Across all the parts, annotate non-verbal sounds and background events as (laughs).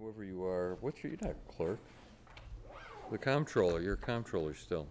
whoever you are, what's your, you're not clerk? The comptroller, you're a comptroller still.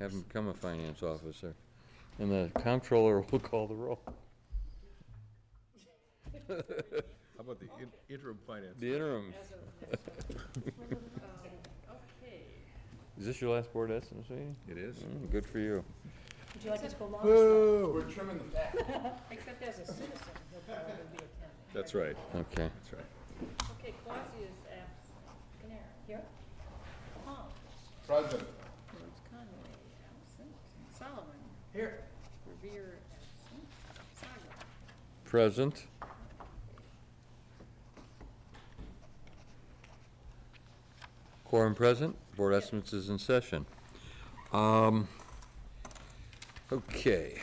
Haven't become a finance officer. And the comptroller (laughs) will call the roll. How about the in- interim finance? The interim, (laughs) Okay. is this your last board estimates meeting? It is? Mm, Good for you. Would you like us to go long? We're trimming the fat. (laughs) Except as a citizen, he'll probably be attending. That's right, Okay. that's right. Okay, Quasi is absent. Here? Paul. Present. Rhodes Conway, absent. Solomon. Here. Verveer, absent. Saga. Present. Quorum present, board estimates is in session. Um, okay.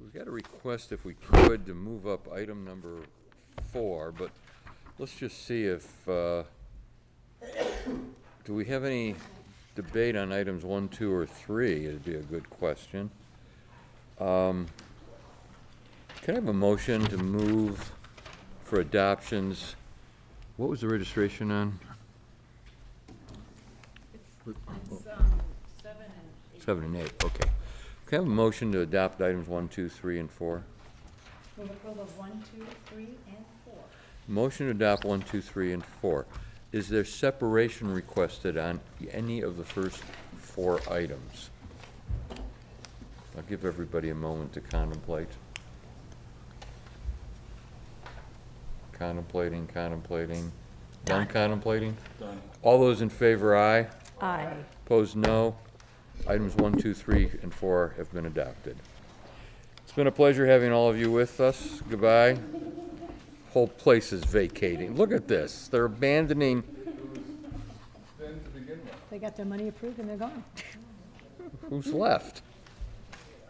We've got a request, if we could, to move up item number four, but let's just see if, uh, do we have any debate on items one, two, or three? It'd be a good question. Um, can I have a motion to move for adoptions? What was the registration on? It's, um, seven and eight. Seven and eight, okay. Can I have a motion to adopt items one, two, three, and four? Move approval of one, two, three, and four. Motion to adopt one, two, three, and four. Is there separation requested on any of the first four items? I'll give everybody a moment to contemplate. Contemplating, contemplating. Done contemplating? Done. All those in favor, aye. Aye. Opposed, no. Items one, two, three, and four have been adopted. It's been a pleasure having all of you with us. Goodbye. Whole place is vacating. Look at this. They're abandoning, Then to begin with. They got their money approved and they're gone. (laughs) who's left?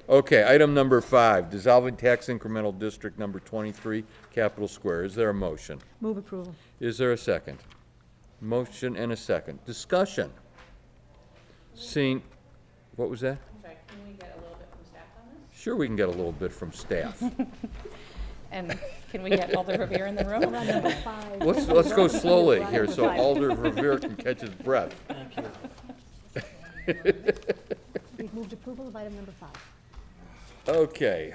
Okay, item number five, dissolving tax incremental district number twenty-three, Capitol Square. Is there a motion? Move approval. Is there a second? Motion and a second. Discussion. Seeing, what was that? Sorry, can we get a little bit from staff on this? Sure, we can get a little bit from staff. (laughs) And can we get Alder Verveer in the room? Around number five. Let's, let's go slowly here so Alder Verveer can catch his breath. Thank you. (laughs) We've moved approval of item number five. Okay.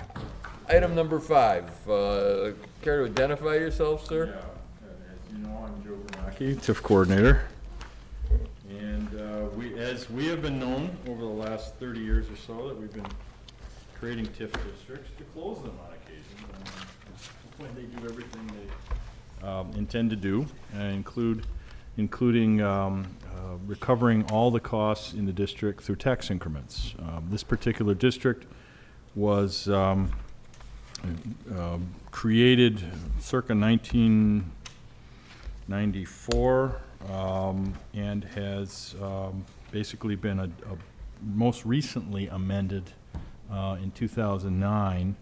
Item number five, uh, care to identify yourself, sir? Yeah, as you know, I'm Joe Gromacki, TIF coordinator. And uh, we, as we have been known over the last 30 years or so, that we've been creating TIF districts to close them on occasion. When they do everything they um, intend to do, uh, include, including um, uh, recovering all the costs in the district through tax increments. Um, This particular district was um, um, created circa 1994 um, and has basically been a, a most recently amended uh, in 2009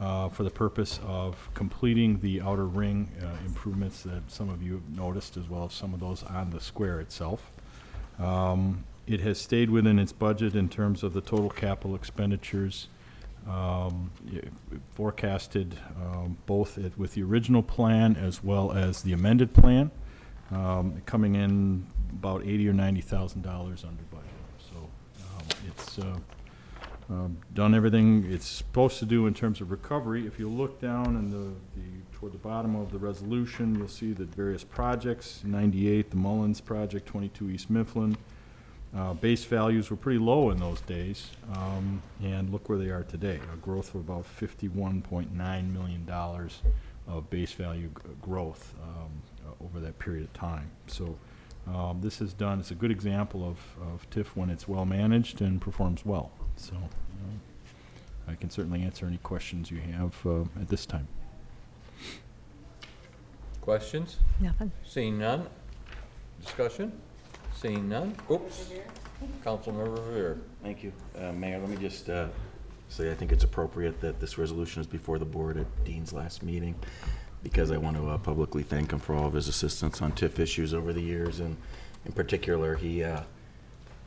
uh, for the purpose of completing the outer ring uh, improvements that some of you have noticed, as well as some of those on the square itself. Um, It has stayed within its budget in terms of the total capital expenditures um, forecasted um, both at- with the original plan as well as the amended plan, um, coming in about eighty or ninety thousand dollars under budget. So um, it's uh, um, done everything it's supposed to do in terms of recovery. If you look down in the, the, toward the bottom of the resolution, you'll see that various projects, ninety-eight, the Mullins project, twenty-two East Mifflin, uh, base values were pretty low in those days, um, and look where they are today, a growth of about fifty-one point nine million dollars of base value growth um, uh, over that period of time. So um, this is done, it's a good example of, of TIF when it's well-managed and performs well. So um, I can certainly answer any questions you have uh, at this time. Questions? Nothing. Seeing none? Discussion? Seeing none? Oops. Councilmember Verveer. Thank you. Uh, Mayor, let me just uh, say I think it's appropriate that this resolution is before the board at Dean's last meeting, because I want to uh, publicly thank him for all of his assistance on TIF issues over the years, and in particular, he uh,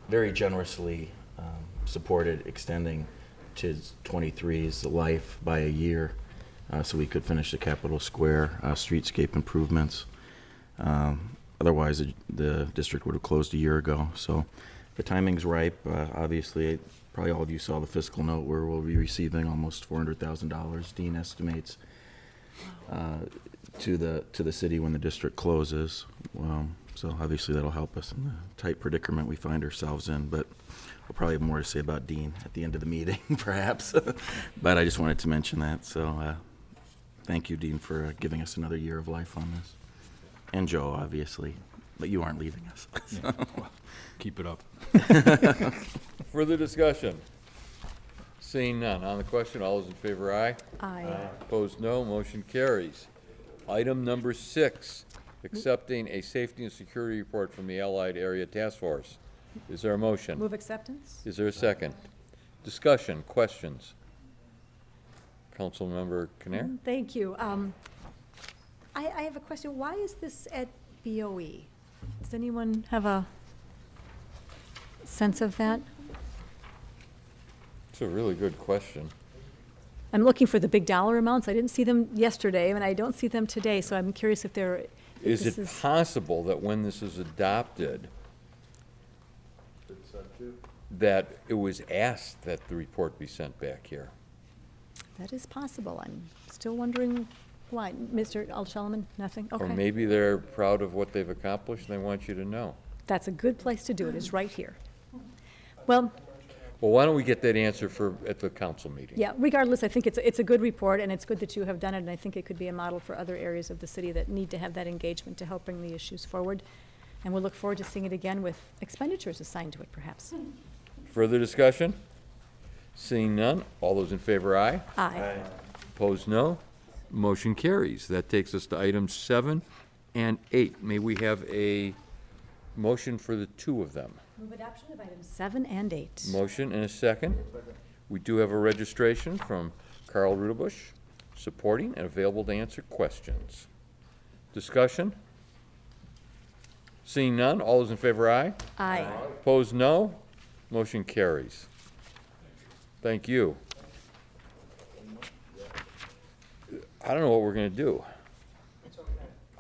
very generously um, supported extending TID 23's life by a year, uh, so we could finish the Capitol Square uh, streetscape improvements. Um, Otherwise, the- the district would have closed a year ago. So the timing's ripe. Uh, Obviously, probably all of you saw the fiscal note where we'll be receiving almost $400,000, Dean estimates, uh, to the, to the city when the district closes. Um, So obviously, that'll help us in the tight predicament we find ourselves in, but we'll probably have more to say about Dean at the end of the meeting, (laughs) perhaps. But I just wanted to mention that, so uh, thank you, Dean, for uh, giving us another year of life on this. And Joe, obviously, but you aren't leaving us. (laughs) Keep it up. (laughs) Further discussion? Seeing none. On the question, all those in favor, aye. Aye. Opposed, no. Motion carries. Item number six, accepting a safety and security report from the Allied Area Task Force. Is there a motion? Move acceptance? Is there a second? Discussion, questions? Councilmember Cnare? Thank you. Um, I, I have a question. Why is this at BOE? Does anyone have a sense of that? It's a really good question. I'm looking for the big dollar amounts. I didn't see them yesterday, and I don't see them today, so I'm curious if they're. Is it is possible that when this is adopted, that it was asked that the report be sent back here? that is possible. I'm still wondering why. Mr. Altshulerman, nothing? Or maybe they're proud of what they've accomplished and they want you to know. That's a good place to do it, it, is right here. Well, Well, why don't we get that answer for, at the council meeting? Yeah, regardless, I think it's, it's a good report, and it's good that you have done it, and I think it could be a model for other areas of the city that need to have that engagement to help bring the issues forward. And we'll look forward to seeing it again with expenditures assigned to it, perhaps. Further discussion? Seeing none, all those in favor, aye. Aye. Opposed, no. Motion carries. That takes us to items seven and eight. May we have a motion for the two of them? Move adoption of items seven and eight. Motion and a second. We do have a registration from Carl Rudebush, supporting and available to answer questions. Discussion? Seeing none, all those in favor, aye. Aye. Opposed, no. Motion carries. Thank you. I don't know what we're gonna do.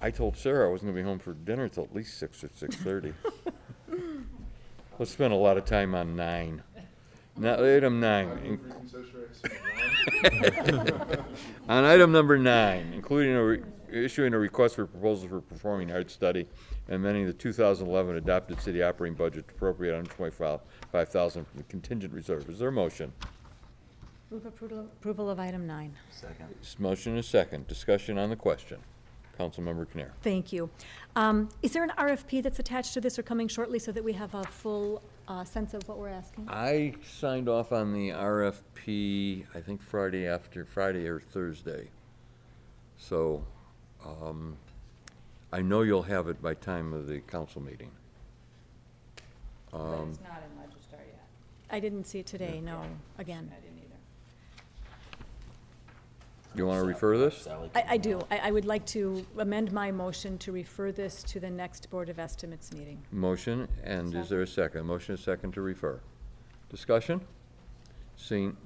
I told Sarah I wasn't gonna be home for dinner till at least six or six-thirty. (laughs) Let's spend a lot of time on nine. Now, item nine, in- (laughs) on item number nine, including a, re- issuing a request for proposals for performing arts study and amending the two thousand eleven adopted city operating budget to appropriate hundred twenty-five, five thousand from the contingent reserve. Is there a motion? Move approval, approval of item nine. Second. This Motion is second. Discussion on the question. Councilmember Cnare. Thank you. Um, Is there an RFP that's attached to this or coming shortly so that we have a full uh, sense of what we're asking? I signed off on the RFP, I think Friday after, Friday or Thursday. So, um, I know you'll have it by time of the council meeting. But Um, it's not in Register yet. I didn't see it today, no, again. I didn't either. You want to refer this? Sally I, can- I do. I, I would like to amend my motion to refer this to the next Board of Estimates meeting. Motion, and is there a second? Motion is second to refer. Discussion? Seeing,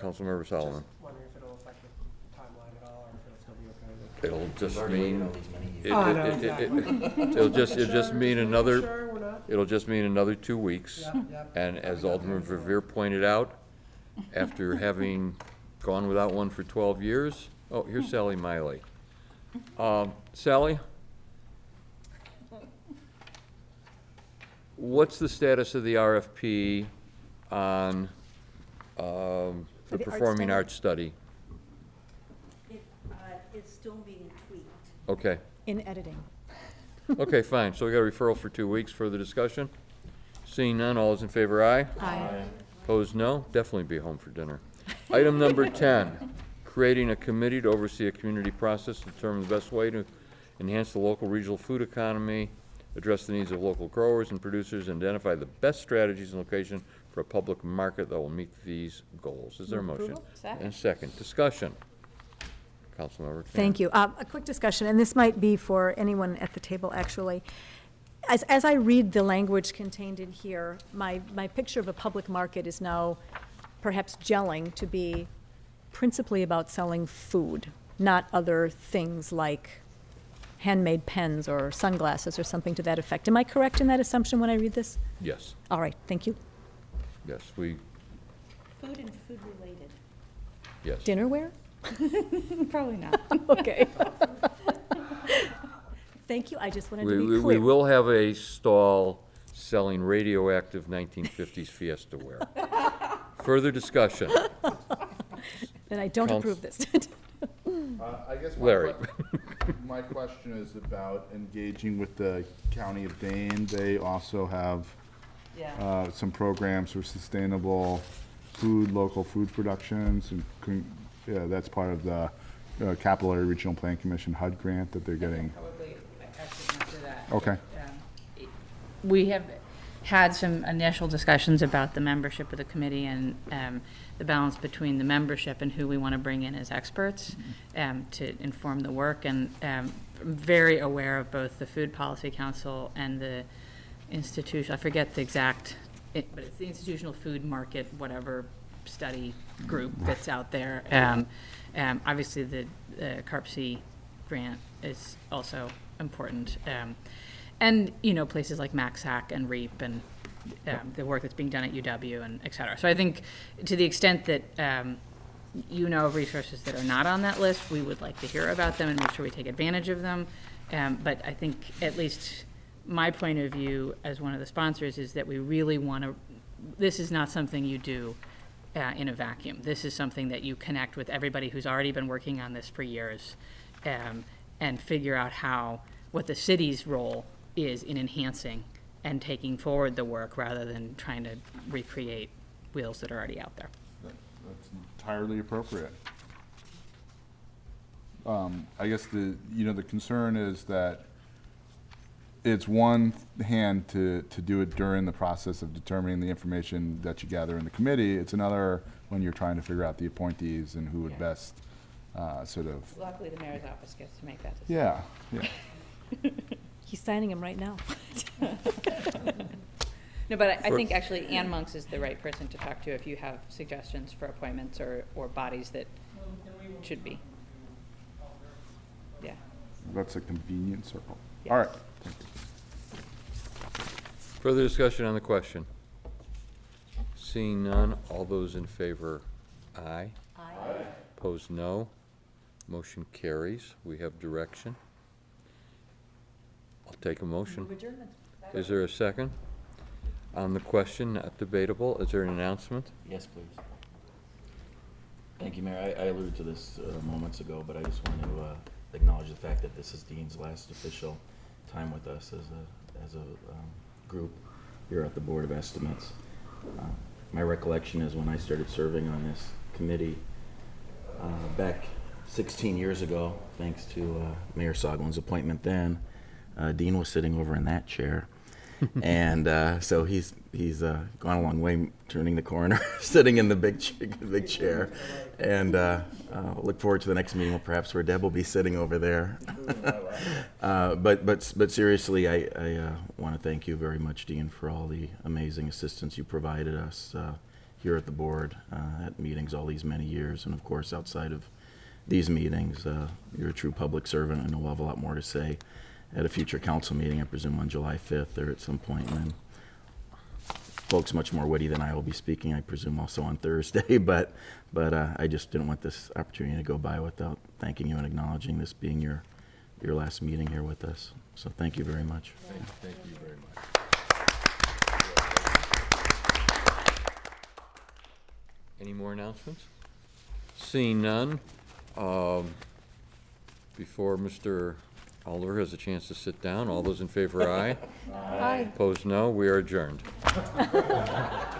Councilmember Solomon. Wondering if it'll affect the timeline at all, or if it'll still be okay with. It'll just mean, all these many years. it- Oh, it- no, it- it- exactly. it'll just, it'll just mean another, Sure, we're not? it'll just mean another two weeks. Yep, yep. And as Alderman Verveer pointed out, after having gone without one for 12 years, oh, here's Sally Miley. Um, Sally? What's the status of the RFP on um, the the art performing study? arts study? It, uh, it's still being tweaked. Okay, In editing. okay, fine. So we got a referral for two weeks. Further discussion? Seeing none, all those in favor, aye? Aye. Opposed, no. Definitely be home for dinner. Item number 10, creating a committee to oversee a community process to determine the best way to enhance the local regional food economy, address the needs of local growers and producers, and identify the best strategies and location for a public market that will meet these goals. Is there a motion? Second. And second, discussion. Councilmember Knapp. Thank you. Uh, A quick discussion, and this might be for anyone at the table, actually. As, as I read the language contained in here, my, my picture of a public market is now perhaps gelling to be principally about selling food, not other things like handmade pens or sunglasses or something to that effect. Am I correct in that assumption when I read this? Yes, All right, thank you. yes, we, Food and food related. yes. Dinnerware? (laughs) Probably not. (laughs) Okay. Thank you, I just wanted We, to we be we clear. will have a stall selling radioactive 1950s Fiesta ware. (laughs) Further discussion? (laughs) Then I don't Couns- approve this. (laughs) Uh, I guess my Larry. que- My question is about engaging with the county of Dane. They also have uh, some programs for sustainable food, local food productions, and, con- yeah, that's part of the uh, Capital Area Regional Plan Commission HUD grant that they're getting. Probably, I should answer that. Okay. Um, We have had some initial discussions about the membership of the committee and um, the balance between the membership and who we want to bring in as experts um, to inform the work. And um, I'm very aware of both the Food Policy Council and the institution, I forget the exact, it- but it's the Institutional Food Market, whatever study group that's out there. Um, um, Obviously, the uh, CARP-C grant is also important. And, you know, places like MACSAC and REAP and um, the work that's being done at UW and et cetera. So I think to the extent that um, you know of resources that are not on that list, we would like to hear about them and make sure we take advantage of them. Um, But I think at least my point of view as one of the sponsors is that we really want to, this is not something you do uh, in a vacuum. This is something that you connect with everybody who's already been working on this for years um, and figure out how, what the city's role is in enhancing and taking forward the work rather than trying to recreate wheels that are already out there. That- That's entirely appropriate. Um, I guess the, you know, the concern is that it's one hand to, to do it during the process of determining the information that you gather in the committee. It's another when you're trying to figure out the appointees and who would Yeah. best, uh, sort of, Luckily, the mayor's office gets to make that decision. yeah, yeah. (laughs) He's signing them right now. No, but I- I think actually Ann Monks is the right person to talk to if you have suggestions for appointments or, or bodies that should be. Yeah. That's a convenient circle. Yes. All right. Further discussion on the question? Seeing none, all those in favor, aye. Aye. Opposed, no. Motion carries. We have direction. I'll take a motion. Is there a second? On the question, not debatable, is there an announcement? Yes, please. Thank you, Mayor. I, I alluded to this uh, moments ago, but I just want to uh, acknowledge the fact that this is Dean's last official time with us as a, as a um, group here at the Board of Estimates. Uh, My recollection is when I started serving on this committee uh, back 16 years ago, thanks to uh, Mayor Soglin's appointment then, uh, Dean was sitting over in that chair. and uh, so he's he's uh, gone a long way, turning the corner, (laughs) sitting in the big big chair, and uh, look forward to the next meeting, perhaps where Deb will be sitting over there. (laughs) uh, but but but seriously, I I uh, want to thank you very much, Dean, for all the amazing assistance you provided us here at the board at meetings all these many years, and of course outside of these meetings. Uh, you're a true public servant, and we'll have a lot more to say at a future council meeting, I presume on July 5th or at some point. And then folks much more witty than I will be speaking, I presume, also on (laughs) Thursday. But but uh, I just didn't want this opportunity to go by without thanking you and acknowledging this being your your last meeting here with us. So thank you very much. Thank you very much. Any more announcements? Seeing none, um, before Mr. Oliver has a chance to sit down, all those in favor, aye. Aye. Opposed, no. We are adjourned. (laughs)